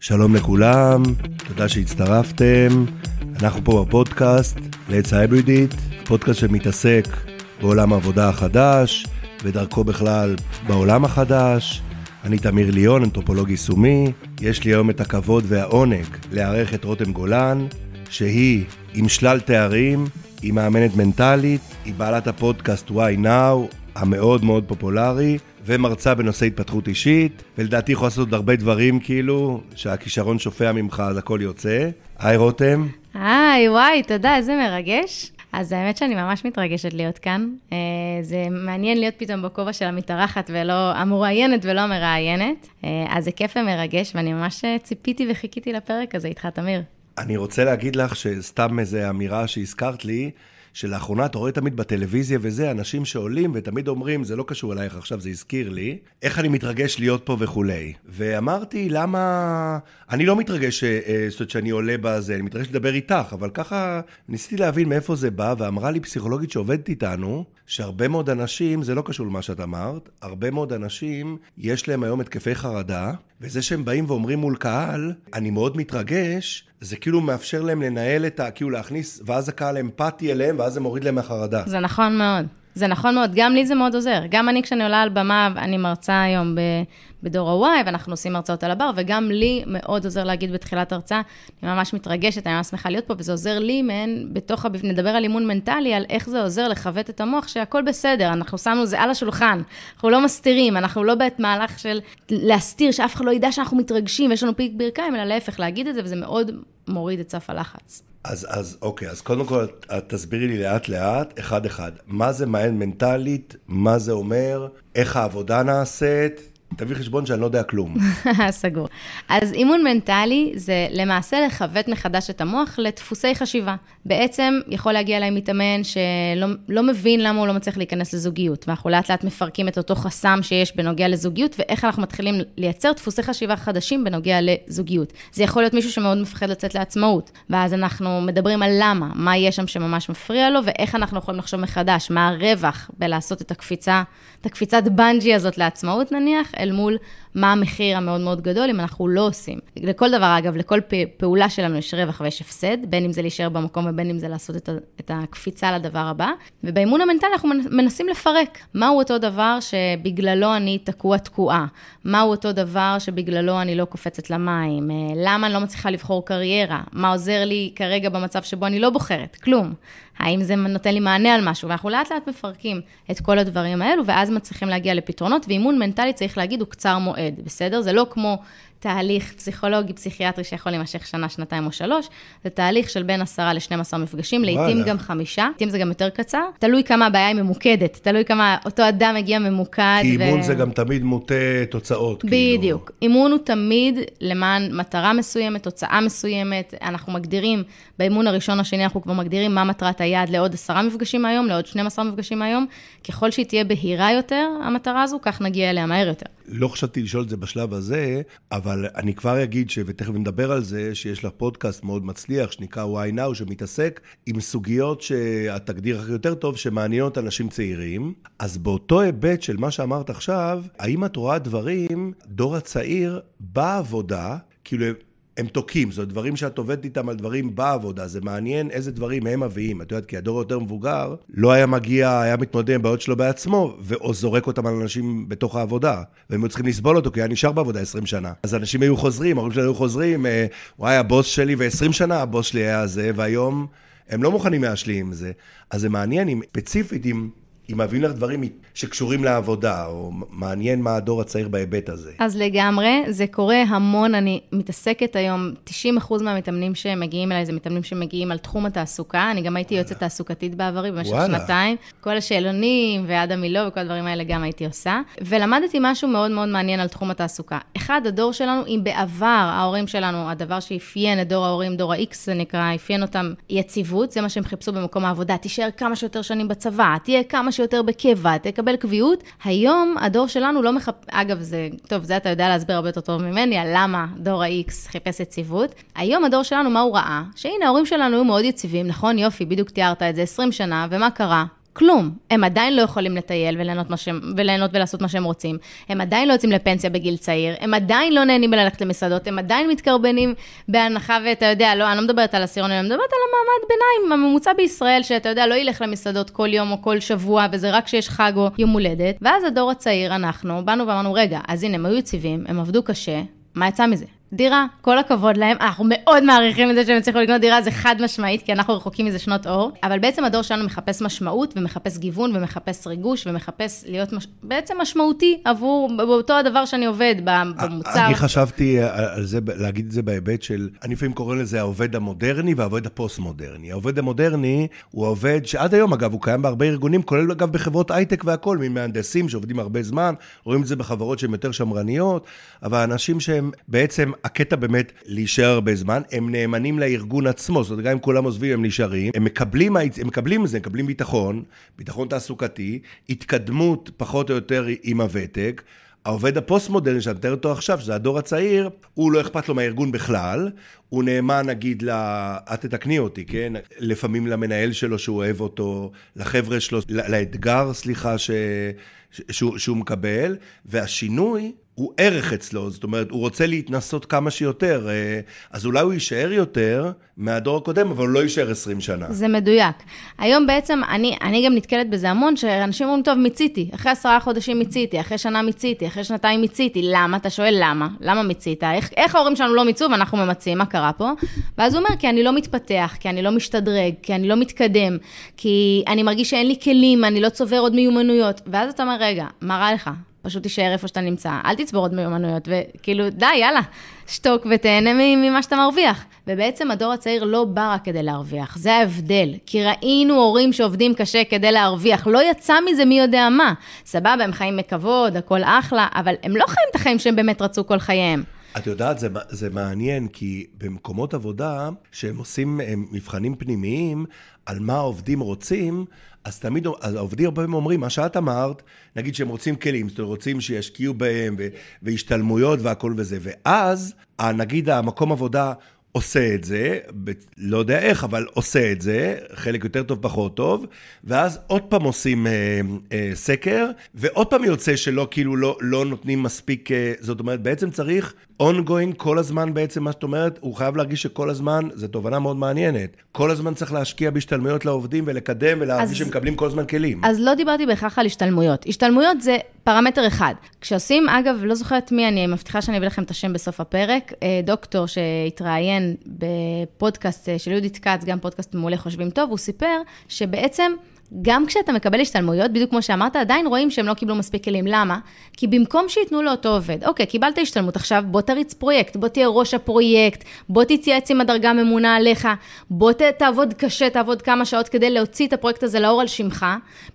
שלום לכולם, תודה שהצטרפתם. אנחנו פה בפודקאסט לעץ ההיברידית, פודקאסט שמתעסק בעולם העבודה החדש, ודרכו בכלל בעולם החדש. אני תמיר ליאון, אנתרופולוג יישומי. יש לי היום את הכבוד והעונג לארח את רותם גולן, שהיא עם שלל תארים, היא מאמנת מנטלית, היא בעלת הפודקאסט Why Now, המאוד מאוד פופולרי, ומרצה בנושא התפתחות אישית, ולדעתי יכולה לעשות עוד הרבה דברים כאילו, שהכישרון שופע ממך אז הכל יוצא. היי רותם. היי, וואי, תודה, איזה מרגש. אז האמת שאני ממש מתרגשת להיות כאן. אה, זה מעניין להיות פתאום בכובע של המתארחת ולא המרואיינת ולא המראיינת. אה, אז זה כיף ומרגש, ואני ממש אה, ציפיתי וחיכיתי לפרק הזה איתך, תמיר. אני רוצה להגיד לך שסתם איזו אמירה שהזכרת לי, שלאחרונה אתה רואה תמיד בטלוויזיה וזה, אנשים שעולים ותמיד אומרים, זה לא קשור אלייך עכשיו, זה הזכיר לי, איך אני מתרגש להיות פה וכולי. ואמרתי, למה... אני לא מתרגש, אה, אה, זאת אומרת שאני עולה בזה, אני מתרגש לדבר איתך, אבל ככה ניסיתי להבין מאיפה זה בא, ואמרה לי פסיכולוגית שעובדת איתנו, שהרבה מאוד אנשים, זה לא קשור למה שאת אמרת, הרבה מאוד אנשים, יש להם היום התקפי חרדה, וזה שהם באים ואומרים מול קהל, אני מאוד מתרגש, זה כאילו מאפשר להם לנהל את ה... כאילו להכניס, ואז הקהל אמפתי אליהם, ואז זה מוריד להם מהחרדה. זה נכון מאוד. זה נכון מאוד, גם לי זה מאוד עוזר. גם אני, כשאני עולה על במה, אני מרצה היום בדור ה-Y, ואנחנו עושים הרצאות על הבר, וגם לי מאוד עוזר להגיד בתחילת הרצאה, אני ממש מתרגשת, אני ממש שמחה להיות פה, וזה עוזר לי, מעין, בתוך. נדבר על אימון מנטלי, על איך זה עוזר לכבד את המוח, שהכל בסדר, אנחנו שמנו זה על השולחן, אנחנו לא מסתירים, אנחנו לא בעת מהלך של להסתיר, שאף אחד לא ידע שאנחנו מתרגשים, ויש לנו פיק ברכיים, אלא להפך, להגיד את זה, וזה מאוד מוריד את סף הלחץ. אז, אז אוקיי, אז קודם כל, תסבירי לי לאט-לאט, אחד-אחד. מה זה מעין מנטלית? מה זה אומר? איך העבודה נעשית? תביא חשבון שאני לא יודע כלום. סגור. אז אימון מנטלי זה למעשה לכוות מחדש את המוח לדפוסי חשיבה. בעצם יכול להגיע אליי מתאמן שלא לא מבין למה הוא לא מצליח להיכנס לזוגיות, ואנחנו לאט לאט מפרקים את אותו חסם שיש בנוגע לזוגיות, ואיך אנחנו מתחילים לייצר דפוסי חשיבה חדשים בנוגע לזוגיות. זה יכול להיות מישהו שמאוד מפחד לצאת לעצמאות, ואז אנחנו מדברים על למה, מה יש שם שממש מפריע לו, ואיך אנחנו יכולים לחשוב מחדש, מה הרווח בלעשות את הקפיצה, את הקפיצת בנג'י הזאת לעצמאות נניח, אל מול מה המחיר המאוד מאוד גדול אם אנחנו לא עושים. לכל דבר, אגב, לכל פעולה שלנו יש רווח ויש הפסד, בין אם זה להישאר במקום ובין אם זה לעשות את, את הקפיצה לדבר הבא. ובאימון המנטלי אנחנו מנסים לפרק מהו אותו דבר שבגללו אני תקוע תקועה, מהו אותו דבר שבגללו אני לא קופצת למים, אה, למה אני לא מצליחה לבחור קריירה, מה עוזר לי כרגע במצב שבו אני לא בוחרת, כלום. האם זה נותן לי מענה על משהו? ואנחנו לאט לאט מפרקים את כל הדברים האלו, ואז מצליחים להגיע לפתרונות, ואימון מנטלי, צריך להגיד, הוא קצר מועד, בסדר? זה לא כמו תהליך פסיכולוגי, פסיכיאטרי שיכול להימשך שנה, שנתיים או שלוש, זה תהליך של בין עשרה ל-12 מפגשים, לעתים גם חמישה, לעתים זה גם יותר קצר, תלוי כמה הבעיה היא ממוקדת, תלוי כמה אותו אדם מגיע ממוקד. כי אימון ו... זה גם תמיד מוטה תוצאות. כאילו. בדיוק. כאילו. אימון הוא תמיד למען מטרה מסוימת, תוצאה מסוימת, אנחנו מגדירים, באימון הראשון, השני, אנחנו כבר מגדירים מה מטרת היעד לעוד עשרה מפגשים מהיום, לעוד 12 מפגשים מהיום, ככל שהיא תהיה בהירה יותר, המטרה הזו, כך נגיע אליה מהר יותר. לא חשבתי לשאול את זה בשלב הזה, אבל אני כבר אגיד, ש... ותכף נדבר על זה, שיש לך פודקאסט מאוד מצליח, שנקרא Why Now, שמתעסק עם סוגיות שאת תגדיר הכי יותר טוב, שמעניינות אנשים צעירים. אז באותו היבט של מה שאמרת עכשיו, האם את רואה דברים, דור הצעיר, בעבודה, כאילו הם תוקעים, זאת דברים שאת עובדת איתם על דברים בעבודה, זה מעניין איזה דברים הם מביאים. את יודעת, כי הדור היותר מבוגר לא היה מגיע, היה מתמודד עם בעיות שלו בעצמו, או זורק אותם על אנשים בתוך העבודה, והם היו צריכים לסבול אותו, כי היה נשאר בעבודה 20 שנה. אז אנשים היו חוזרים, ההורים שלהם היו חוזרים, אה, וואי, הבוס שלי, ו-20 שנה הבוס שלי היה זה, והיום הם לא מוכנים להשלים עם זה. אז זה מעניין, אם ספציפית, אם אם מביאים לך דברים שקשורים לעבודה, או מעניין מה הדור הצעיר בהיבט הזה. אז לגמרי, זה קורה המון, אני מתעסקת היום, 90% מהמתאמנים שמגיעים אליי, זה מתאמנים שמגיעים על תחום התעסוקה, אני גם הייתי יועצת תעסוקתית בעברי במשך וואלה. שנתיים, כל השאלונים ועד המילו וכל הדברים האלה גם הייתי עושה, ולמדתי משהו מאוד מאוד מעניין על תחום התעסוקה. אחד, הדור שלנו, אם בעבר ההורים שלנו, הדבר שאפיין את דור ההורים, דור ה-X זה נקרא, אפיין אותם יציבות, זה מה שהם חיפשו במקום העבודה, תישאר כמה שיותר שנים בצבא, תהיה כמה שיותר בקבע, תקבל קביעות. היום הדור שלנו לא מחפש, אגב, זה, טוב, זה אתה יודע להסביר הרבה יותר טוב ממני, על למה דור ה-X חיפש יציבות. היום הדור שלנו, מה הוא ראה? שהנה, ההורים שלנו היו מאוד יציבים, נכון? יופי, בדיוק תיארת את זה, 20 שנה, ומה קרה? כלום. הם עדיין לא יכולים לטייל וליהנות, שהם, וליהנות ולעשות מה שהם רוצים. הם עדיין לא יוצאים לפנסיה בגיל צעיר, הם עדיין לא נהנים בללכת למסעדות, הם עדיין מתקרבנים בהנחה, ואתה יודע, לא, אני לא מדברת על עשירון, אני מדברת על המעמד ביניים, הממוצע בישראל, שאתה יודע, לא ילך למסעדות כל יום או כל שבוע, וזה רק כשיש חג או יום הולדת. ואז הדור הצעיר, אנחנו, באנו ואמרנו, רגע, אז הנה, הם היו יציבים, הם עבדו קשה, מה יצא מזה? דירה, כל הכבוד להם, אנחנו מאוד מעריכים את זה שהם הצליחו לקנות דירה, זה חד משמעית, כי אנחנו רחוקים מזה שנות אור, אבל בעצם הדור שלנו מחפש משמעות, ומחפש גיוון, ומחפש ריגוש, ומחפש להיות מש... בעצם משמעותי עבור, באותו הדבר שאני עובד, במוצר. אני חשבתי על זה, להגיד את זה בהיבט של, אני לפעמים קורא לזה העובד המודרני והעובד הפוסט-מודרני. העובד המודרני הוא העובד שעד היום, אגב, הוא קיים בהרבה ארגונים, כולל אגב בחברות הייטק והכול, ממהנדסים שעובדים הרבה זמן, רואים את זה בחברות שהן יותר שמרניות, אבל אנשים שהם בעצם הקטע באמת להישאר הרבה זמן, הם נאמנים לארגון עצמו, זאת אומרת, גם אם כולם עוזבים, הם נשארים, הם מקבלים, הם מקבלים את זה, הם מקבלים ביטחון, ביטחון תעסוקתי, התקדמות פחות או יותר עם הוותק. העובד הפוסט-מודרני שאת מתארת אותו עכשיו, שזה הדור הצעיר, הוא לא אכפת לו מהארגון בכלל, הוא נאמן נגיד ל... את תתקני אותי, כן? לפעמים למנהל שלו שהוא אוהב אותו, לחבר'ה שלו, לאתגר, סליחה, ש... שהוא, שהוא מקבל, והשינוי הוא ערך אצלו, זאת אומרת, הוא רוצה להתנסות כמה שיותר, אה, אז אולי הוא יישאר יותר מהדור הקודם, אבל הוא לא יישאר 20 שנה. זה מדויק. היום בעצם, אני, אני גם נתקלת בזה המון, שאנשים אומרים, טוב, מיציתי, אחרי עשרה חודשים מיציתי, אחרי שנה מיציתי, אחרי שנתיים מיציתי, למה? אתה שואל למה? למה מיצית? איך, איך ההורים שלנו לא מיצו ואנחנו ממצים, מה קרה פה? ואז הוא אומר, כי אני לא מתפתח, כי אני לא משתדרג, כי אני לא מתקדם, כי אני מרגיש שאין לי כלים, אני לא צובר עוד מיומנויות. ואז אתה אומר, רגע, מה רע לך? פשוט תישאר איפה שאתה נמצא, אל תצבור עוד מיומנויות, וכאילו, די, יאללה, שתוק ותהנה ממה שאתה מרוויח. ובעצם הדור הצעיר לא בא רק כדי להרוויח, זה ההבדל. כי ראינו הורים שעובדים קשה כדי להרוויח, לא יצא מזה מי יודע מה. סבבה, הם חיים מכבוד, הכל אחלה, אבל הם לא חיים את החיים שהם באמת רצו כל חייהם. את יודעת, זה, זה מעניין, כי במקומות עבודה, שהם עושים מבחנים פנימיים על מה העובדים רוצים, אז תמיד, אז העובדים הרבה פעמים אומרים, מה שאת אמרת, נגיד שהם רוצים כלים, זאת אומרת, רוצים שישקיעו בהם, והשתלמויות והכל וזה, ואז, נגיד המקום עבודה עושה את זה, ב- לא יודע איך, אבל עושה את זה, חלק יותר טוב, פחות טוב, ואז עוד פעם עושים אה, אה, סקר, ועוד פעם יוצא שלא, כאילו, לא, לא נותנים מספיק, אה, זאת אומרת, בעצם צריך ongoing כל הזמן בעצם, מה שאת אומרת, הוא חייב להרגיש שכל הזמן, זו תובנה מאוד מעניינת, כל הזמן צריך להשקיע בהשתלמויות לעובדים ולקדם ולהרגיש שהם מקבלים כל הזמן כלים. אז לא דיברתי בהכרח על השתלמויות. השתלמויות זה פרמטר אחד. כשעושים, אגב, לא זוכרת מי אני, מבטיחה שאני אביא לכם את השם בסוף הפרק, אה, דוקטור שהתראיין בפודקאסט אה, של יהודית כץ, גם פודקאסט מעולה חושבים טוב, הוא סיפר שבעצם... גם כשאתה מקבל השתלמויות, בדיוק כמו שאמרת, עדיין רואים שהם לא קיבלו מספיק כלים. למה? כי במקום שייתנו לאותו עובד, אוקיי, קיבלת השתלמות, עכשיו בוא תריץ פרויקט, בוא תהיה ראש הפרויקט, בוא תתייעץ עם הדרגה הממונה עליך, בוא ת, תעבוד קשה, תעבוד כמה שעות כדי להוציא את הפרויקט הזה לאור על שמך.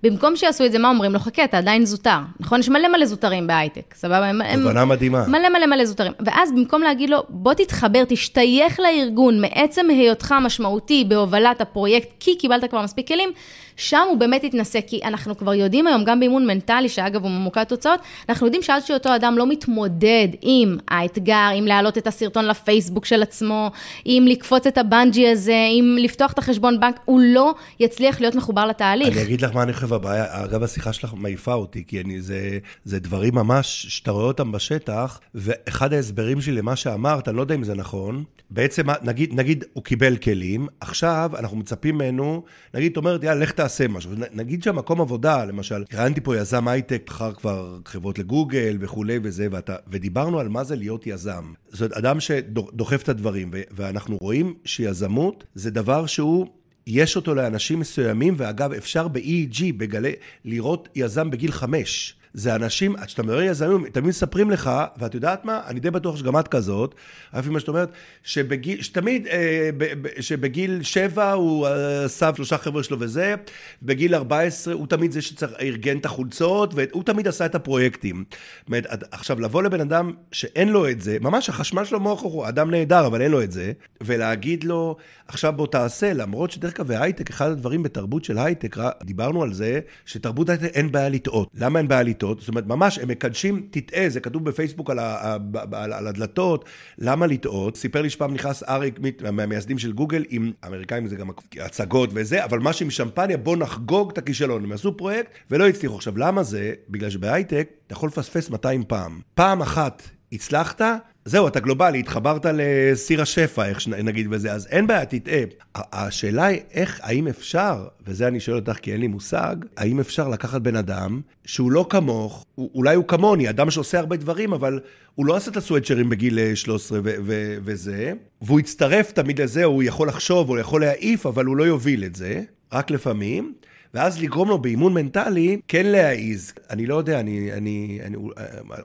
במקום שיעשו את זה, מה אומרים לו? חכה, אתה עדיין זוטר. נכון? יש מלא מלא זוטרים בהייטק, סבבה? תובנה מדהימה. מלא מלא מלא זוטרים. ואז במקום להגיד לו, בוא תתחבר, תשתייך לארגון מעצם היותך משמעותי בהובלת הפרויקט, כי קיבלת כבר מספיק כלים, שם הוא באמת יתנסה, כי אנחנו כבר יודעים היום, גם באימון מנטלי, שאגב הוא ממוקד תוצאות, אנחנו יודעים שעד שאותו אדם לא מתמודד עם האתגר, עם להעלות את הסרטון לפייסבוק של עצמו, עם לקפוץ את הבנג'י הזה, עם לפתוח את החשבון בנק, הוא לא יצליח להיות מחובר לתהליך. אני אגיד לך מה אני חושב הבעיה, אגב, השיחה שלך מעיפה אותי, כי אני, זה, זה דברים ממש שאתה רואה אותם בשטח, ואחד ההסברים שלי למה שאמרת, אני לא יודע אם זה נכון, בעצם, נגיד, נגיד הוא קיבל כלים, עכשיו אנחנו מצפים ממנו, נגיד, את אומרת, יאללה, לך תעשה משהו. נגיד שהמקום עבודה, למשל, ראיינתי פה יזם הייטק, אחר כבר חברות לגוגל וכולי וזה, ואתה, ודיברנו על מה זה להיות יזם. זאת אדם שדוחף את הדברים, ואנחנו רואים שיזמות זה דבר שהוא... יש אותו לאנשים מסוימים, ואגב, אפשר ב-EEG, בגלי, לראות יזם בגיל חמש. זה אנשים, כשאתה מדבר יזמים, תמיד מספרים לך, ואת יודעת מה? אני די בטוח שגם את כזאת, אף מה שאת אומרת, שבגיל, שתמיד, אה, ב, ב, שבגיל שבע הוא עשה אה, שלושה חבר'ה שלו וזה, בגיל 14 הוא תמיד זה שארגן את החולצות, והוא תמיד עשה את הפרויקטים. אומרת, עכשיו, לבוא לבן אדם שאין לו את זה, ממש החשמל שלו מוח הוא אדם נהדר, אבל אין לו את זה, ולהגיד לו, עכשיו בוא תעשה, למרות שדרך אגב, הייטק, אחד הדברים בתרבות של הייטק, דיברנו על זה, שתרבות הייטק אין בעיה לטעות. למה אין בעיה לטעות? לטעות? זאת אומרת, ממש, הם מקדשים, תטעה, זה כתוב בפייסבוק על, ה, על, על הדלתות, למה לטעות? סיפר לי שפעם נכנס אריק, מהמייסדים של גוגל, עם אמריקאים זה גם הצגות וזה, אבל משהו עם שמפניה, בוא נחגוג את הכישלון. הם עשו פרויקט ולא הצליחו. עכשיו, למה זה? בגלל שבהייטק אתה יכול לפספס 200 פעם. פעם אחת הצלחת, זהו, אתה גלובלי, התחברת לסיר השפע, איך נגיד וזה, אז אין בעיה, תטעה. השאלה היא איך, האם אפשר, וזה אני שואל אותך כי אין לי מושג, האם אפשר לקחת בן אדם שהוא לא כמוך, אולי הוא כמוני, אדם שעושה הרבה דברים, אבל הוא לא עשה את הסוואצ'רים בגיל 13 ו- ו- וזה, והוא יצטרף תמיד לזה, הוא יכול לחשוב, הוא יכול להעיף, אבל הוא לא יוביל את זה, רק לפעמים. ואז לגרום לו באימון מנטלי כן להעיז. אני לא יודע, אני, אני, אני,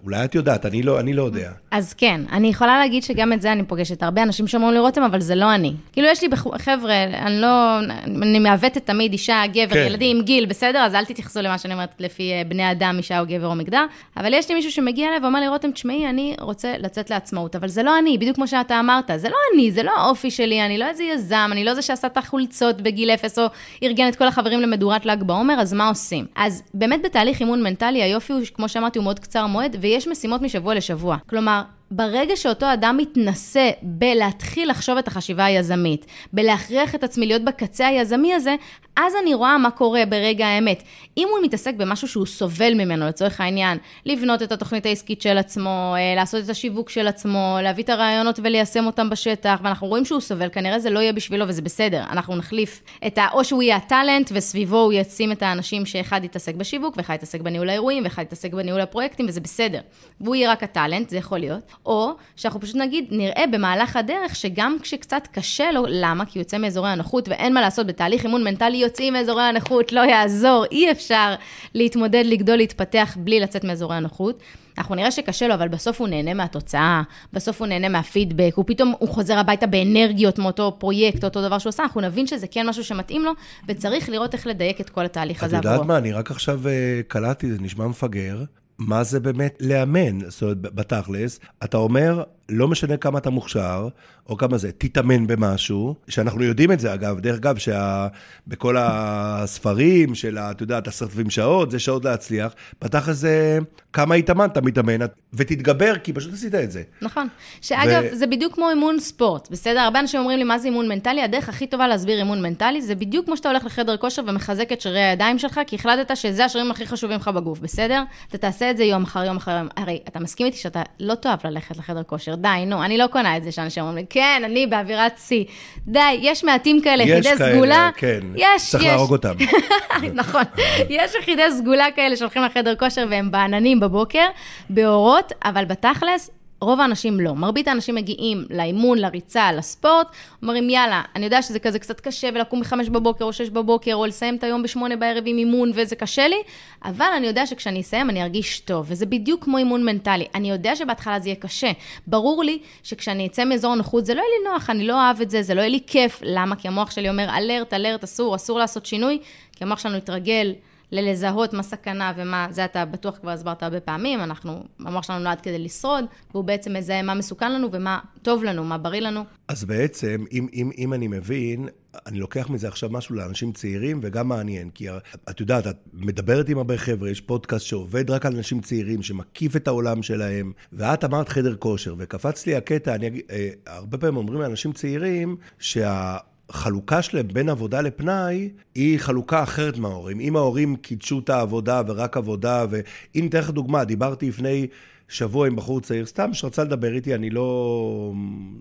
אולי את יודעת, אני לא, אני לא יודע. אז כן, אני יכולה להגיד שגם את זה אני פוגשת. הרבה אנשים שאומרים לי רותם, אבל זה לא אני. כאילו, יש לי, בח... חבר'ה, אני לא, אני מעוותת תמיד אישה, גבר, כן. ילדים, גיל, בסדר? אז אל תתייחסו למה שאני אומרת לפי אה, בני אדם, אישה או גבר או מגדר. אבל יש לי מישהו שמגיע אליי ואומר לי, רותם, תשמעי, אני רוצה לצאת לעצמאות, אבל זה לא אני, בדיוק כמו שאתה אמרת, זה לא אני, זה לא האופי שלי, אני לא איזה יזם, אני לא זה שעשה את החולצות בגיל אפס, או ארגן את כל החברים למדורה לקראת ל"ג בעומר, אז מה עושים? אז באמת בתהליך אימון מנטלי, היופי הוא, כמו שאמרתי, הוא מאוד קצר מועד, ויש משימות משבוע לשבוע. כלומר, ברגע שאותו אדם מתנסה בלהתחיל לחשוב את החשיבה היזמית, בלהכריח את עצמי להיות בקצה היזמי הזה, אז אני רואה מה קורה ברגע האמת. אם הוא מתעסק במשהו שהוא סובל ממנו, לצורך העניין, לבנות את התוכנית העסקית של עצמו, אה, לעשות את השיווק של עצמו, להביא את הרעיונות וליישם אותם בשטח, ואנחנו רואים שהוא סובל, כנראה זה לא יהיה בשבילו וזה בסדר. אנחנו נחליף את ה... או שהוא יהיה הטאלנט, וסביבו הוא ישים את האנשים שאחד יתעסק בשיווק, ואחד יתעסק בניהול האירועים, ואחד יתעסק בניהול הפרויקטים, וזה בסדר. והוא יהיה רק הטאלנט, זה יכול להיות. או שאנחנו פשוט נגיד, נראה במהלך הדרך שגם כשקצת קשה לו, למה? כי הוא יוצא מאזורי הנוחות ואין מה לעשות, בתהליך אימון מנטלי יוצאים מאזורי הנוחות, לא יעזור, אי אפשר להתמודד, לגדול, להתפתח בלי לצאת מאזורי הנוחות. אנחנו נראה שקשה לו, אבל בסוף הוא נהנה מהתוצאה, בסוף הוא נהנה מהפידבק, הוא פתאום, הוא חוזר הביתה באנרגיות מאותו פרויקט, אותו דבר שהוא עושה, אנחנו נבין שזה כן משהו שמתאים לו, וצריך לראות איך לדייק את כל התהליך הזה עבורו. את יודעת מה, אני רק עכשיו uh, קלטתי, זה נשמע מפגר. מה זה באמת לאמן, זאת אומרת, בתכלס, אתה אומר, לא משנה כמה אתה מוכשר, או כמה זה, תתאמן במשהו, שאנחנו יודעים את זה אגב, דרך אגב, שבכל הספרים של, אתה יודע, עשרת אלפים שעות, זה שעות להצליח, פתח איזה, כמה התאמנת, מתאמן, ותתגבר, כי פשוט עשית את זה. נכון. שאגב, ו... זה בדיוק כמו אימון ספורט, בסדר? הרבה אנשים אומרים לי, מה זה אימון מנטלי? הדרך הכי טובה להסביר אימון מנטלי, זה בדיוק כמו שאתה הולך לחדר כושר ומחזק את שרירי הידיים שלך, כי החלטת שזה השרירים הכי חשובים לך בגוף, בסדר? אתה תעשה את זה יום אחר יום אחר יום. הרי, אתה מסכים איתי שאתה לא תאהב ללכת לחדר כושר, די, נו, אני לא קונה את זה שאנשים אומרים לי, כן, אני באווירת שיא. די, יש מעטים כאלה, יחידי כאלה, סגולה. כן, יש, צריך יש. להרוג אותם. נכון, יש יחידי סגולה כאלה שהולכים לחדר כושר והם בעננים בבוקר, באורות, אבל בתכלס, רוב האנשים לא. מרבית האנשים מגיעים לאימון, לריצה, לספורט, אומרים, יאללה, אני יודע שזה כזה קצת קשה ולקום מחמש בבוקר או שש בבוקר, או לסיים את היום בשמונה בערב עם אימון וזה קשה לי, אבל אני יודע שכשאני אסיים אני ארגיש טוב, וזה בדיוק כמו אימון מנטלי. אני יודע שבהתחלה זה יהיה קשה. ברור לי שכשאני אצא מאזור הנוחות זה לא יהיה לי נוח, אני לא אוהב את זה, זה לא יהיה לי כיף. למה? כי המוח שלי אומר, אלרט, אלרט, אסור, אסור לעשות שינוי, כי המוח שלנו יתרגל ללזהות מה סכנה ומה, זה אתה בטוח כבר הסברת הרבה פעמים, אנחנו, המוח שלנו נועד כדי לשרוד, והוא בעצם מזהה מה מסוכן לנו ומה טוב לנו, מה בריא לנו. אז בעצם, אם, אם, אם אני מבין, אני לוקח מזה עכשיו משהו לאנשים צעירים וגם מעניין, כי את יודעת, את מדברת עם הרבה חבר'ה, יש פודקאסט שעובד רק על אנשים צעירים, שמקיף את העולם שלהם, ואת אמרת חדר כושר, וקפץ לי הקטע, אני, אה, הרבה פעמים אומרים לאנשים צעירים, שה... החלוקה שלהם בין עבודה לפנאי היא חלוקה אחרת מההורים. אם ההורים קידשו את העבודה ורק עבודה, ואם אתן לך דוגמה, דיברתי לפני שבוע עם בחור צעיר, סתם שרצה לדבר איתי, אני לא,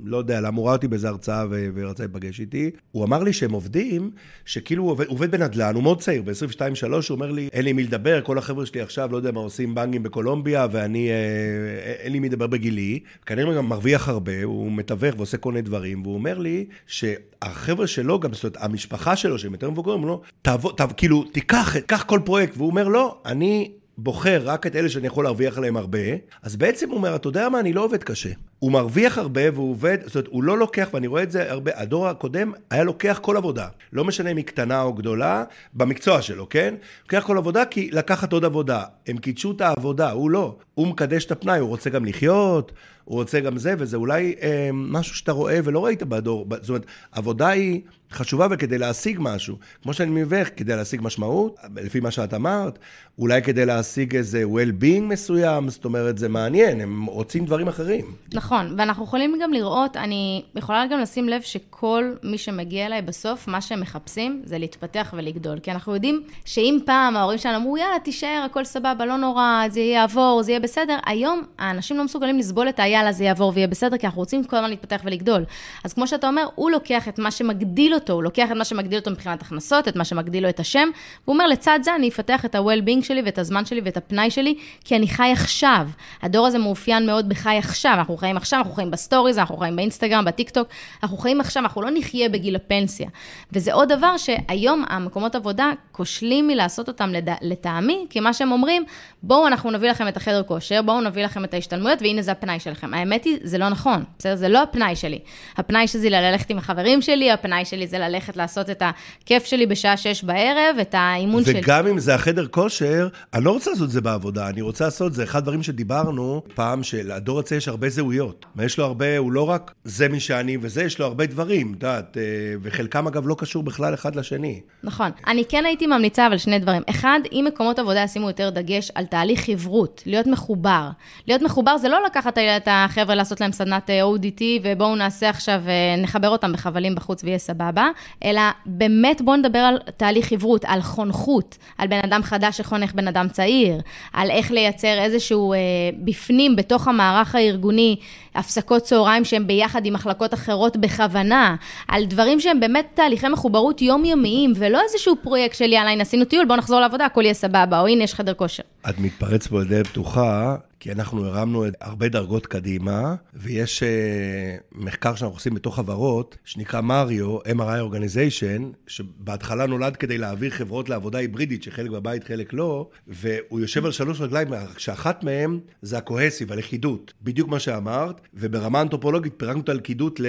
לא יודע למה, הוא ראה אותי באיזה הרצאה ו- ורצה להיפגש איתי. הוא אמר לי שהם עובדים, שכאילו הוא עובד, עובד בנדל"ן, הוא מאוד צעיר, ב-22-3, הוא אומר לי, אין לי מי לדבר, כל החבר'ה שלי עכשיו, לא יודע מה, עושים בנקים בקולומביה, ואני, אה, אין לי מי לדבר בגילי. כנראה גם מרוויח הרבה, הוא מתווך ועושה כל מיני דברים, והוא אומר לי שהחבר'ה שלו, גם, זאת אומרת, המשפחה שלו, שהם יותר מבוגרים, לא, תעבוד, תעב, כאילו, תיקח, תיקח כל פרויקט, והוא אומר, לא, אני... בוחר רק את אלה שאני יכול להרוויח עליהם הרבה, אז בעצם הוא אומר, אתה יודע מה, אני לא עובד קשה. הוא מרוויח הרבה והוא עובד, זאת אומרת, הוא לא לוקח, ואני רואה את זה הרבה, הדור הקודם היה לוקח כל עבודה. לא משנה אם היא קטנה או גדולה, במקצוע שלו, כן? לוקח כל עבודה כי לקחת עוד עבודה. הם קידשו את העבודה, הוא לא. הוא מקדש את הפנאי, הוא רוצה גם לחיות, הוא רוצה גם זה, וזה אולי אה, משהו שאתה רואה ולא ראית בדור. זאת אומרת, עבודה היא חשובה וכדי להשיג משהו. כמו שאני מבין, כדי להשיג משמעות, לפי מה שאת אמרת, אולי כדי להשיג איזה well-being מסוים, זאת אומרת, זה מעניין, הם רוצים דברים אחרים. נכון, ואנחנו יכולים גם לראות, אני יכולה גם לשים לב שכל מי שמגיע אליי בסוף, מה שהם מחפשים זה להתפתח ולגדול. כי אנחנו יודעים שאם פעם ההורים שלנו אמרו, יאללה, תישאר, הכל סבבה, לא נורא, זה יעבור, זה יהיה בסדר, היום האנשים לא מסוגלים לסבול את היאללה, זה יעבור ויהיה בסדר, כי אנחנו רוצים כל הזמן להתפתח ולגדול. אז כמו שאתה אומר, הוא לוקח את מה שמגדיל אותו, הוא לוקח את מה שמגדיל אותו מבחינת הכנסות, את מה שמגדיל לו את השם, והוא אומר, לצד זה אני אפתח את ה-well-being שלי ואת הזמן שלי ואת הפנאי שלי, כי אני חי עכשיו. הדור הזה מאופיין מאוד בחי עכשיו, אנחנו חיים עכשיו, אנחנו חיים בסטוריז, אנחנו חיים באינסטגרם, בטיקטוק, אנחנו חיים עכשיו, אנחנו לא נחיה בגיל הפנסיה. וזה עוד דבר שהיום המקומות עבודה כושלים מלעשות אותם לטעמי, כי מה שהם אומרים, בואו אנחנו נביא לכם את החדר כושר, בואו נביא לכם את ההשתלמויות, והנה זה הפנאי שלכם. האמת היא, זה לא נכון, בסדר? זה לא הפנאי שלי. הפנאי שלי ללכת עם החברים שלי, הפנאי שלי זה ללכת לעשות את הכיף שלי בשעה שש בערב, את האימון וגם שלי. וגם אם זה החדר כושר, אני לא רוצה לעשות את זה בעבודה, אני רוצה לעשות את זה. אחד הדברים שדיברנו פעם, שלדור הצעיר יש הרבה זהויות. יש לו הרבה, הוא לא רק זה מי שאני וזה, יש לו הרבה דברים, את יודעת, אה, וחלקם אגב לא קשור בכלל אחד לשני. נכון. אני כן הייתי ממליצה אבל שני דברים. אחד, אם מקומות עבודה ישימו יותר דגש על תהליך חברות, להיות מחובר. להיות מחובר זה לא לקחת את החבר'ה לעשות להם סדנת אה, ODT, ובואו נעשה עכשיו, אה, נחבר אותם בחבלים בחוץ ויהיה סבבה, אלא באמת בואו נדבר על תהליך חברות, על חונכות, על בן אדם חדש שחונך בן אדם צעיר, על איך לייצר איזשהו אה, בפנים, בתוך המערך הארגוני, הפסקות צהריים שהן ביחד עם מחלקות אחרות בכוונה, על דברים שהם באמת תהליכי מחוברות יומיומיים, ולא איזשהו פרויקט של יאללה, הנה עשינו טיול, בואו נחזור לעבודה, הכל יהיה סבבה, או הנה יש חדר כושר. את מתפרץ פה לדלת פתוחה, כי אנחנו הרמנו הרבה דרגות קדימה, ויש uh, מחקר שאנחנו עושים בתוך חברות, שנקרא מריו, MRI Organization, שבהתחלה נולד כדי להעביר חברות לעבודה היברידית, שחלק בבית, חלק לא, והוא יושב על שלוש רגליים, שאחת מהן זה הקוהסיב, הלכידות, בדיוק מה שאמרת, וברמה אנתרופולוגית פירקנו את הלכידות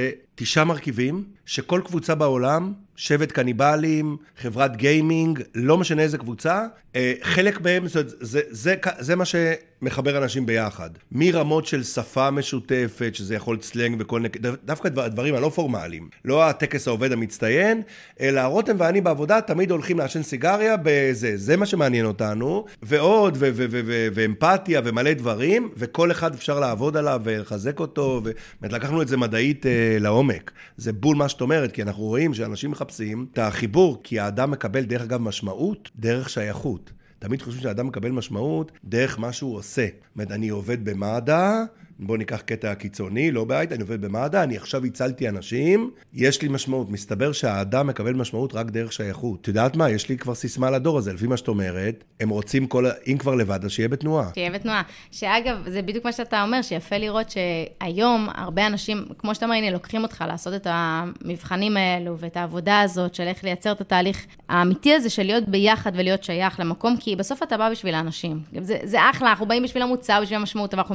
לתשעה מרכיבים, שכל קבוצה בעולם שבט קניבלים, חברת גיימינג, לא משנה איזה קבוצה, אה, חלק מהם, זה, זה, זה, זה מה שמחבר אנשים ביחד. מרמות של שפה משותפת, שזה יכול להיות סלנג וכל נק... דווקא הדברים הלא פורמליים. לא הטקס העובד המצטיין, אלא רותם ואני בעבודה תמיד הולכים לעשן סיגריה בזה, זה מה שמעניין אותנו, ועוד, ו- ו- ו- ו- ואמפתיה ומלא דברים, וכל אחד אפשר לעבוד עליו ולחזק אותו, ובאמת לקחנו את זה מדעית אה, לעומק. זה בול מה שאת אומרת, כי אנחנו רואים שאנשים מחפשים את החיבור, כי האדם מקבל, דרך אגב, משמעות דרך שייכות. תמיד חושבים שהאדם מקבל משמעות דרך מה שהוא עושה. זאת אומרת, אני עובד במד"א, בואו ניקח קטע קיצוני, לא בהייטק, אני עובד במד"א, אני עכשיו הצלתי אנשים, יש לי משמעות. מסתבר שהאדם מקבל משמעות רק דרך שייכות. את יודעת מה? יש לי כבר סיסמה לדור הזה, לפי מה שאת אומרת, הם רוצים כל, אם כבר לבד, אז שיהיה בתנועה. שיהיה בתנועה. שאגב, זה בדיוק מה שאתה אומר, שיפה לראות שהיום הרבה אנשים, כמו שאתה אומר, הנה, לוקחים אותך לעשות את המבחנים האלו ואת העבודה הזאת של איך לייצר את התהליך האמיתי הזה של להיות ביחד ולהיות שייך למקום, כי בסוף אתה בא בשביל האנשים. זה, זה אחלה, אנחנו באים בשביל המוצר, בשביל המשמעות, אבל אנחנו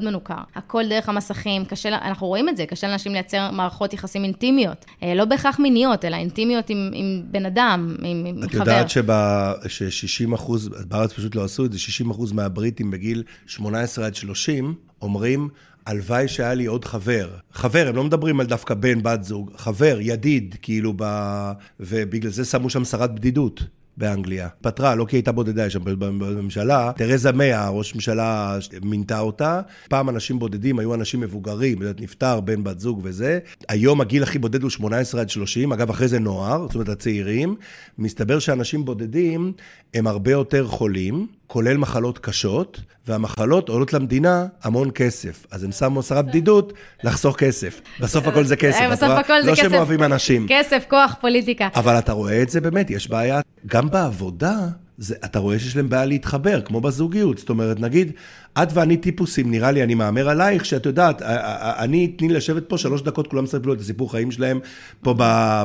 מאוד מנוכר. הכל דרך המסכים, קשה, אנחנו רואים את זה, קשה לאנשים לייצר מערכות יחסים אינטימיות. אה, לא בהכרח מיניות, אלא אינטימיות עם, עם בן אדם, עם, עם את חבר. את יודעת ש-60 אחוז, בארץ פשוט לא עשו את זה, 60 אחוז מהבריטים בגיל 18 עד 30, אומרים, הלוואי שהיה לי עוד חבר. חבר, הם לא מדברים על דווקא בן, בת זוג, חבר, ידיד, כאילו, ב... ובגלל זה שמו שם שרת בדידות. באנגליה. פטרה, לא כי הייתה בודדה, יש שם בממשלה. תרזה מאה, ראש ממשלה מינתה אותה. פעם אנשים בודדים היו אנשים מבוגרים, נפטר בן בת זוג וזה. היום הגיל הכי בודד הוא 18 עד 30, אגב, אחרי זה נוער, זאת אומרת, הצעירים. מסתבר שאנשים בודדים הם הרבה יותר חולים. כולל מחלות קשות, והמחלות עולות למדינה המון כסף. אז הם שמו שרת בדידות לחסוך כסף. בסוף הכל זה כסף. בסוף הכל זה כסף. לא שהם אוהבים אנשים. כסף, כוח, פוליטיקה. אבל אתה רואה את זה באמת, יש בעיה. גם בעבודה, זה, אתה רואה שיש להם בעיה להתחבר, כמו בזוגיות. זאת אומרת, נגיד, את ואני טיפוסים, נראה לי, אני מהמר עלייך, שאת יודעת, אני, תני לי לשבת פה שלוש דקות, כולם מספרים את הסיפור חיים שלהם פה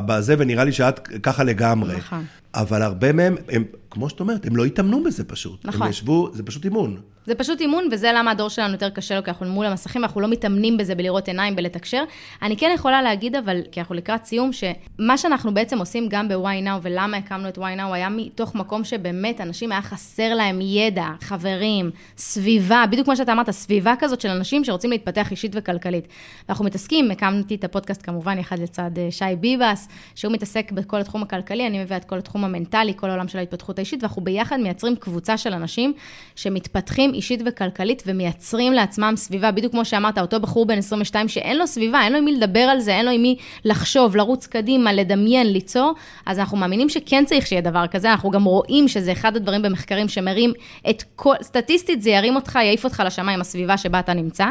בזה, ונראה לי שאת ככה לגמרי. נכון. אבל הרבה מהם, הם, כמו שאת אומרת, הם לא התאמנו בזה פשוט. נכון. הם ישבו, זה פשוט אימון. זה פשוט אימון, וזה למה הדור שלנו יותר קשה לו, כי אנחנו מול המסכים, אנחנו לא מתאמנים בזה בלראות עיניים, בלתקשר. אני כן יכולה להגיד, אבל, כי אנחנו לקראת סיום, שמה שאנחנו בעצם עושים גם ב-why now, ולמה הקמנו את why now, היה מתוך מקום שבאמת אנשים, היה חסר להם ידע, חברים, סביבה, בדיוק כמו שאתה אמרת, סביבה כזאת של אנשים שרוצים להתפתח אישית וכלכלית. ואנחנו מתעסקים, הקמתי את הפודקאסט כמובן יחד לצד אה, שי ביבס, שהוא מתעסק בכל התחום הכלכלי, אני מביאה את כל התחום המנטלי, כל העולם של ההתפתחות האישית, ואנחנו ביחד מייצרים קבוצה של אנשים שמתפתחים אישית וכלכלית ומייצרים לעצמם סביבה, בדיוק כמו שאמרת, אותו בחור בן 22 שאין לו סביבה, אין לו עם מי לדבר על זה, אין לו עם מי לחשוב, לרוץ קדימה, לדמיין, ליצור, אז אנחנו מאמינים שכן צריך שיהיה דבר כזה, אנחנו גם רואים שזה אחד הדברים במחקרים שמרים את כל, סטטיסטית זה ירים אותך, יעיף אותך לשמיים, הסביבה שבה אתה נמצא.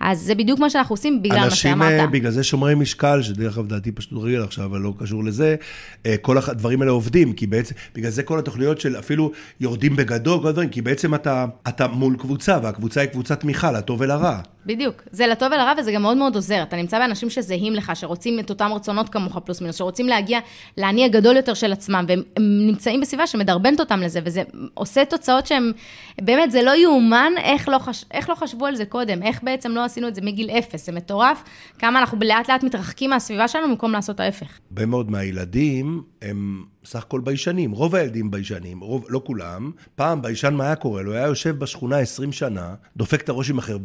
אז זה בדיוק מה שאנחנו עושים בגלל מה שאמרת. אנשים בגלל זה שומרי משקל, שדרך אגב דעתי פשוט רגל עכשיו, אבל לא קשור לזה, אה, כל הדברים האלה עובדים, כי בעצם, בגלל זה כל התוכניות של אפילו יורדים בגדול, כל הדברים, כי בעצם אתה, אתה מול קבוצה, והקבוצה היא קבוצת תמיכה, לטוב ולרע. בדיוק. זה לטוב ולרע, וזה גם מאוד מאוד עוזר. אתה נמצא באנשים שזהים לך, שרוצים את אותם רצונות כמוך, פלוס מינוס, שרוצים להגיע לאני הגדול יותר של עצמם, והם נמצאים בסביבה שמדרבנת אותם לזה, וזה עושה תוצאות שהן, באמת, זה לא יאומן איך לא, חש... איך לא חשבו על זה קודם, איך בעצם לא עשינו את זה מגיל אפס, זה מטורף, כמה אנחנו לאט לאט מתרחקים מהסביבה שלנו במקום לעשות ההפך. הרבה מאוד מהילדים הם סך הכל ביישנים, רוב הילדים ביישנים, רוב, לא כולם. פעם ביישן מה היה קורה לו? היה יושב בשכונה 20 שנה, דופק את הראש עם אחר,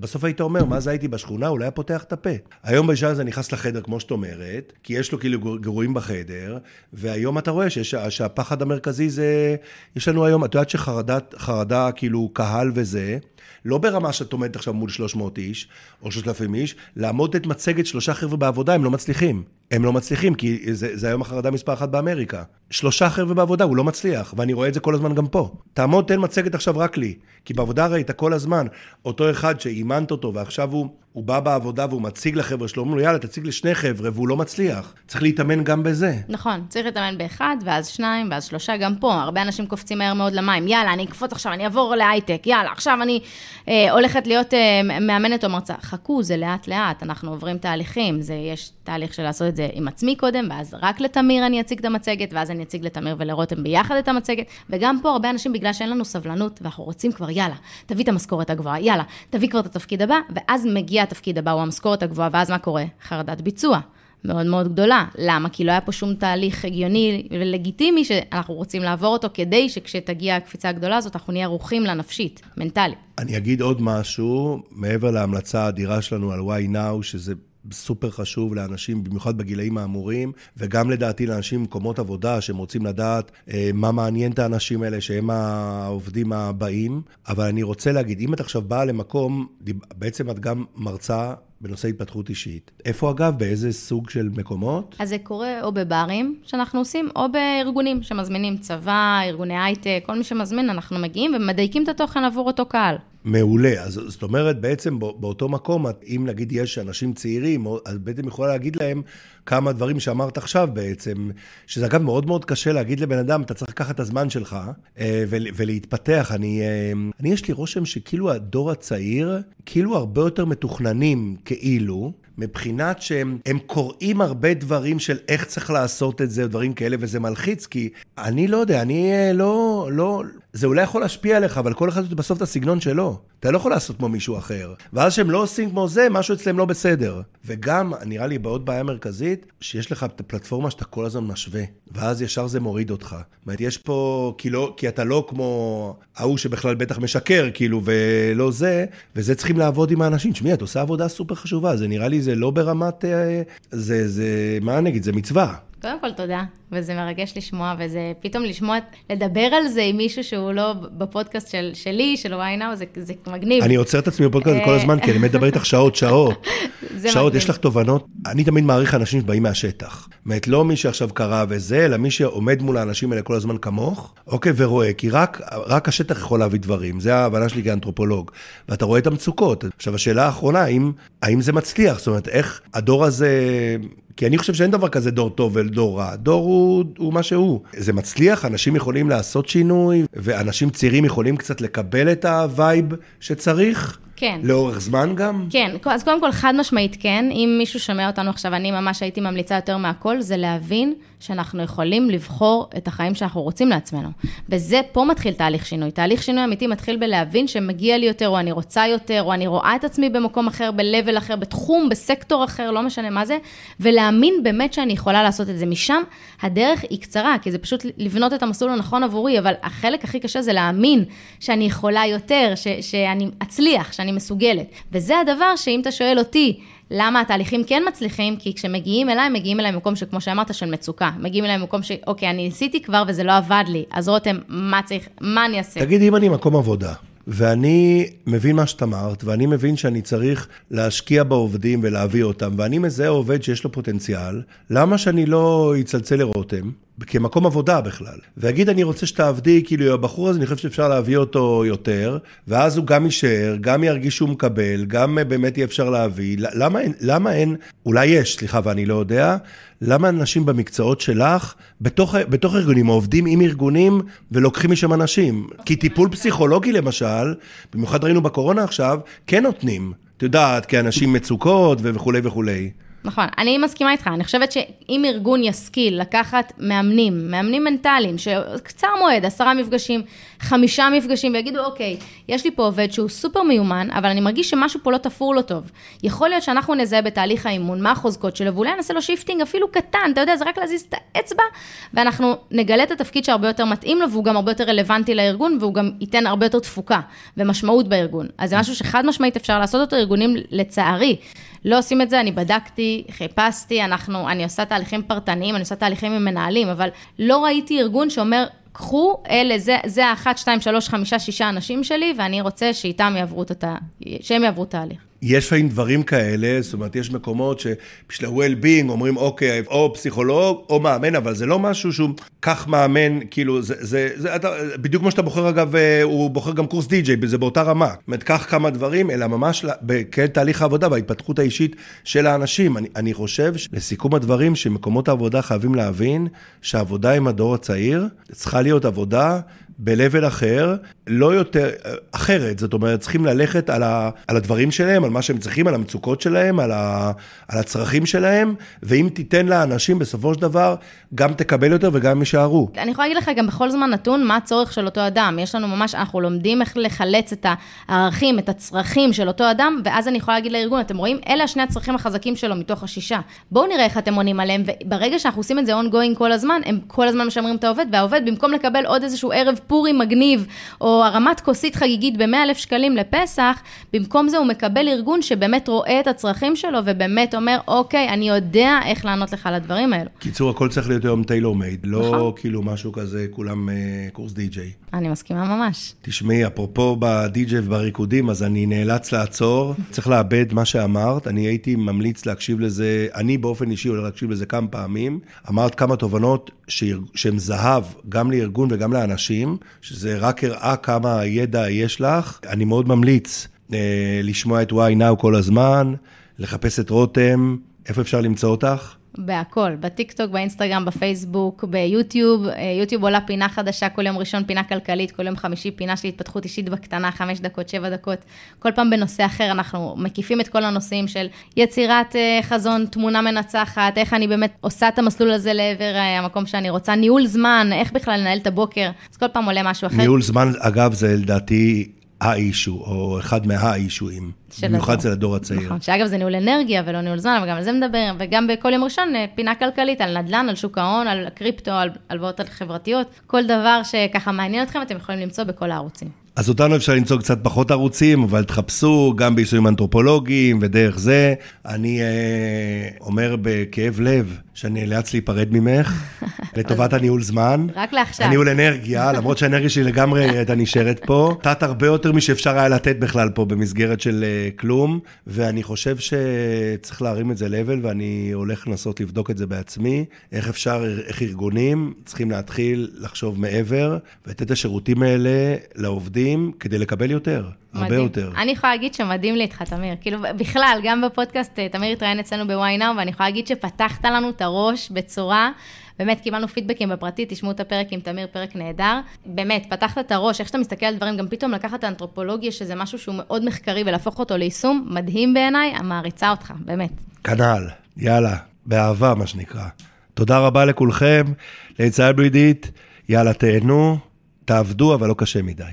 בסוף היית אומר, מה זה הייתי בשכונה? אולי היה פותח את הפה. היום ביישן הזה נכנס לחדר, כמו שאת אומרת, כי יש לו כאילו גירויים בחדר, והיום אתה רואה שיש, שהפחד המרכזי זה, יש לנו היום, את יודעת שחרדה, כאילו קהל וזה, לא ברמה שאת עומדת עכשיו מול 300 איש, או 3,000 איש, לעמוד את מצגת שלושה חבר'ה בעבודה, הם לא מצליחים. הם לא מצליחים, כי זה, זה היום החרדה מספר אחת באמריקה. שלושה חבר'ה בעבודה, הוא לא מצליח, ואני רואה את זה כל הזמן גם פה. תעמוד, תן מצגת עכשיו רק לי, כי בעבודה ראית כל הזמן, אותו אחד שאימנת אותו, ועכשיו הוא, הוא בא בעבודה והוא מציג לחבר'ה שלו, אומרים לו, יאללה, תציג לשני חבר'ה, והוא לא מצליח. צריך להתאמן גם בזה. נכון, צריך להתאמן באחד, ואז שניים, ואז שלושה, גם פה. הרבה אנשים קופצים מהר מאוד למים, יאללה, אני אקפוץ עכשיו, אני אעבור להייטק, יאללה, עכשיו אני אה, הולכת להיות אה, מאמנת או מרצה. חכו, זה לאט-לאט, אנחנו עוברים תהליכים, זה, יש תהליך של לעשות את עם עצמי קודם, ואז רק לתמיר אני אציג את המצגת, ואז אני אציג לתמיר ולרותם ביחד את המצגת. וגם פה הרבה אנשים, בגלל שאין לנו סבלנות, ואנחנו רוצים כבר, יאללה, תביא את המשכורת הגבוהה, יאללה, תביא כבר את התפקיד הבא, ואז מגיע התפקיד הבא, הוא המשכורת הגבוהה, ואז מה קורה? חרדת ביצוע. מאוד מאוד גדולה. למה? כי לא היה פה שום תהליך הגיוני ולגיטימי שאנחנו רוצים לעבור אותו, כדי שכשתגיע הקפיצה הגדולה הזאת, אנחנו נהיה ערוכים לנפשית, מנטלית. אני אגיד עוד משהו, מעבר להמלצה האדירה שלנו על why now, שזה סופר חשוב לאנשים, במיוחד בגילאים האמורים, וגם לדעתי לאנשים במקומות עבודה שהם רוצים לדעת אה, מה מעניין את האנשים האלה, שהם העובדים הבאים. אבל אני רוצה להגיד, אם את עכשיו באה למקום, בעצם את גם מרצה בנושא התפתחות אישית. איפה אגב? באיזה סוג של מקומות? אז זה קורה או בברים שאנחנו עושים, או בארגונים שמזמינים צבא, ארגוני הייטק, כל מי שמזמין, אנחנו מגיעים ומדייקים את התוכן עבור אותו קהל. מעולה. אז זאת אומרת, בעצם באותו מקום, אם נגיד יש אנשים צעירים, אז בעצם יכולה להגיד להם כמה דברים שאמרת עכשיו בעצם, שזה אגב מאוד מאוד קשה להגיד לבן אדם, אתה צריך לקחת את הזמן שלך אה, ולהתפתח. אני, אה, אני, יש לי רושם שכאילו הדור הצעיר, כאילו הרבה יותר מתוכננים, כאילו, מבחינת שהם קוראים הרבה דברים של איך צריך לעשות את זה, דברים כאלה, וזה מלחיץ, כי אני לא יודע, אני אה, לא, לא, זה אולי יכול להשפיע עליך, אבל כל אחד בסוף את הסגנון שלו. אתה לא יכול לעשות כמו מישהו אחר. ואז שהם לא עושים כמו זה, משהו אצלם לא בסדר. וגם, נראה לי בעוד בעיה מרכזית, שיש לך את הפלטפורמה שאתה כל הזמן משווה, ואז ישר זה מוריד אותך. זאת אומרת, יש פה, כי, לא, כי אתה לא כמו ההוא שבכלל בטח משקר, כאילו, ולא זה, וזה צריכים לעבוד עם האנשים. תשמעי, את עושה עבודה סופר חשובה, זה נראה לי, זה לא ברמת, אה, זה, זה, מה אני אגיד, זה מצווה. קודם כל, תודה, וזה מרגש לשמוע, וזה פתאום לשמוע, לדבר על זה עם מישהו שהוא לא בפודקאסט של, שלי, של וואי נאו, זה, זה מגניב. אני עוצר את עצמי בפודקאסט כל הזמן, כי אני מדבר איתך שעות, שעות. שעות, יש לך תובנות. אני תמיד מעריך אנשים שבאים מהשטח. זאת אומרת, לא מי שעכשיו קרא וזה, אלא מי שעומד מול האנשים האלה כל הזמן כמוך, אוקיי, ורואה, כי רק, רק השטח יכול להביא דברים, זה ההבנה שלי כאנתרופולוג. ואתה רואה את המצוקות. עכשיו, השאלה האחרונה, האם, האם זה מצליח? זאת אומרת, איך הדור הזה... כי אני חושב שאין דבר כזה דור טוב ודור רע. דור הוא, הוא מה שהוא. זה מצליח, אנשים יכולים לעשות שינוי, ואנשים צעירים יכולים קצת לקבל את ה vibe שצריך. כן. לאורך זמן גם? כן, אז קודם כל חד משמעית כן. אם מישהו שומע אותנו עכשיו, אני ממש הייתי ממליצה יותר מהכל, זה להבין שאנחנו יכולים לבחור את החיים שאנחנו רוצים לעצמנו. בזה, פה מתחיל תהליך שינוי. תהליך שינוי אמיתי מתחיל בלהבין שמגיע לי יותר, או אני רוצה יותר, או אני רואה את עצמי במקום אחר, ב-level אחר, בתחום, בסקטור אחר, לא משנה מה זה, ולהאמין באמת שאני יכולה לעשות את זה. משם, הדרך היא קצרה, כי זה פשוט לבנות את המסלול הנכון עבורי, אבל החלק הכי קשה זה להאמין שאני יכולה יותר, ש- שאני אצליח, שאני מסוגלת. וזה הדבר שאם אתה שואל אותי, למה התהליכים כן מצליחים? כי כשמגיעים אליי, מגיעים אליי ממקום שכמו שאמרת, של מצוקה. מגיעים אליי ממקום ש, אוקיי, אני ניסיתי כבר וזה לא עבד לי, אז רותם, מה צריך, מה אני אעשה? תגידי, אם אני מקום עבודה, ואני מבין מה שאת אמרת, ואני מבין שאני צריך להשקיע בעובדים ולהביא אותם, ואני מזהה עובד שיש לו פוטנציאל, למה שאני לא אצלצל לרותם? כמקום עבודה בכלל, ויגיד אני רוצה שתעבדי, כאילו הבחור הזה, אני חושב שאפשר להביא אותו יותר, ואז הוא גם יישאר, גם ירגיש שהוא מקבל, גם באמת יהיה אפשר להביא. למה אין, למה אין, אולי יש, סליחה, ואני לא יודע, למה אנשים במקצועות שלך, בתוך, בתוך ארגונים, עובדים עם ארגונים ולוקחים משם אנשים? כי טיפול פסיכולוגי למשל, במיוחד ראינו בקורונה עכשיו, כן נותנים. את יודעת, כאנשים מצוקות וכולי וכולי. נכון, אני מסכימה איתך, אני חושבת שאם ארגון ישכיל לקחת מאמנים, מאמנים מנטליים, שקצר מועד, עשרה מפגשים, חמישה מפגשים, ויגידו, אוקיי, יש לי פה עובד שהוא סופר מיומן, אבל אני מרגיש שמשהו פה לא תפור לו טוב. יכול להיות שאנחנו נזהה בתהליך האימון מה החוזקות שלו, ואולי נעשה לו shifting אפילו קטן, אתה יודע, זה רק להזיז את האצבע, ואנחנו נגלה את התפקיד שהרבה יותר מתאים לו, והוא גם הרבה יותר רלוונטי לארגון, והוא גם ייתן הרבה יותר תפוקה ומשמעות בארגון. אז זה משהו שחד משמעית אפשר לעשות אותו, ארגונים, לצערי, לא עושים את זה, אני בדקתי, חיפשתי, אנחנו, אני עושה תהליכים פרטניים, אני עושה תהליכים עם מנהלים, אבל לא ראיתי ארגון שאומר, קחו, אלה, זה, זה האחת, שתיים, שלוש, חמישה, שישה אנשים שלי, ואני רוצה שאיתם יעברו את ה... שהם יעברו תהליך. יש לפעמים דברים כאלה, זאת אומרת, יש מקומות שבשביל ה-well-being אומרים, אוקיי, או פסיכולוג או מאמן, אבל זה לא משהו שהוא, קח מאמן, כאילו, זה, זה, זה אתה, בדיוק כמו שאתה בוחר, אגב, אה, הוא בוחר גם קורס די-ג'יי, זה באותה רמה. זאת אומרת, קח כמה דברים, אלא ממש כן תהליך העבודה וההתפתחות האישית של האנשים. אני, אני חושב, לסיכום הדברים, שמקומות העבודה חייבים להבין שהעבודה עם הדור הצעיר צריכה להיות עבודה ב-level אחר, לא יותר, אחרת, זאת אומרת, צריכים ללכת על, ה, על הדברים שלהם, על מה שהם צריכים, על המצוקות שלהם, על, ה, על הצרכים שלהם, ואם תיתן לאנשים בסופו של דבר, גם תקבל יותר וגם יישארו. אני יכולה להגיד לך גם בכל זמן נתון מה הצורך של אותו אדם. יש לנו ממש, אנחנו לומדים איך לחלץ את הערכים, את הצרכים של אותו אדם, ואז אני יכולה להגיד לארגון, אתם רואים, אלה השני הצרכים החזקים שלו מתוך השישה. בואו נראה איך אתם עונים עליהם, וברגע שאנחנו עושים את זה ongoing כל הזמן, הם כל הזמן משמרים את העובד, והעובד, במקום לקבל עוד איזשהו ערב פורים מגניב, או הרמת כוסית חגיגית ב-100,000 שקלים לפסח, במקום זה הוא מקבל ארגון שבאמת רואה את הצרכים שלו, ובאמת אומר, אוקיי, אני יודע איך לענות לך על הדברים האלו. קיצור, הכל צריך להיות היום טיילור מייד, לא נכון. כאילו משהו כזה, כולם uh, קורס די-ג'יי. אני מסכימה ממש. תשמעי, אפרופו בדי-ג'יי ובריקודים, אז אני נאלץ לעצור, צריך לאבד מה שאמרת, אני הייתי ממליץ להקשיב לזה, אני באופן אישי הולך להקשיב לזה כמה פעמים. אמרת כמה תובנות שהן זהב, גם לארגון וגם לאנשים, שזה רק הראה כמה ידע יש לך. אני מאוד ממליץ אה, לשמוע את וואי נאו כל הזמן, לחפש את רותם, איפה אפשר למצוא אותך? בהכל, בטיקטוק, באינסטגרם, בפייסבוק, ביוטיוב. אה, יוטיוב עולה פינה חדשה, כל יום ראשון פינה כלכלית, כל יום חמישי פינה של התפתחות אישית בקטנה, חמש דקות, שבע דקות. כל פעם בנושא אחר, אנחנו מקיפים את כל הנושאים של יצירת אה, חזון, תמונה מנצחת, איך אני באמת עושה את המסלול הזה לעבר אה, המקום שאני רוצה, ניהול זמן, איך בכלל לנהל את הבוקר, אז כל פעם עולה משהו אחר. ניהול זמן, אגב, זה לדעתי האישו, או אחד מהאישואים. במיוחד אצל הדור הצעיר. נכון, שאגב זה ניהול אנרגיה ולא ניהול זמן, אבל גם על זה מדבר, וגם בכל יום ראשון אה, פינה כלכלית על נדל"ן, על שוק ההון, על קריפטו, על הלוואות חברתיות, כל דבר שככה מעניין אתכם, אתם יכולים למצוא בכל הערוצים. אז אותנו אפשר למצוא קצת פחות ערוצים, אבל תחפשו גם ביישומים אנתרופולוגיים ודרך זה. אני אה, אומר בכאב לב שאני נאלץ להיפרד ממך, לטובת הניהול זמן. רק לעכשיו. הניהול אנרגיה, למרות שהאנרגיה שלי לגמרי הייתה נשארת פה. נתת הרבה יותר משאפשר היה לתת בכלל פה במסגרת של אה, כלום, ואני חושב שצריך להרים את זה level, ואני הולך לנסות לבדוק את זה בעצמי. איך אפשר, איך ארגונים צריכים להתחיל לחשוב מעבר, ולתת את השירותים האלה לעובדים. כדי לקבל יותר, הרבה מדהים. יותר. אני יכולה להגיד שמדהים לי איתך, תמיר. כאילו, בכלל, גם בפודקאסט, אה, תמיר התראיין אצלנו נאו, ואני יכולה להגיד שפתחת לנו את הראש בצורה, באמת קיבלנו פידבקים בפרטי, תשמעו את הפרק עם תמיר, פרק נהדר. באמת, פתחת את הראש, איך שאתה מסתכל על דברים, גם פתאום לקחת את האנתרופולוגיה, שזה משהו שהוא מאוד מחקרי, ולהפוך אותו ליישום, מדהים בעיניי, מעריצה אותך, באמת. כנ"ל, יאללה, באהבה, מה שנקרא. תודה רבה לכולכם, ליציאה ברידית, יאללה, תהנו, תעבדו, אבל לא קשה מדי.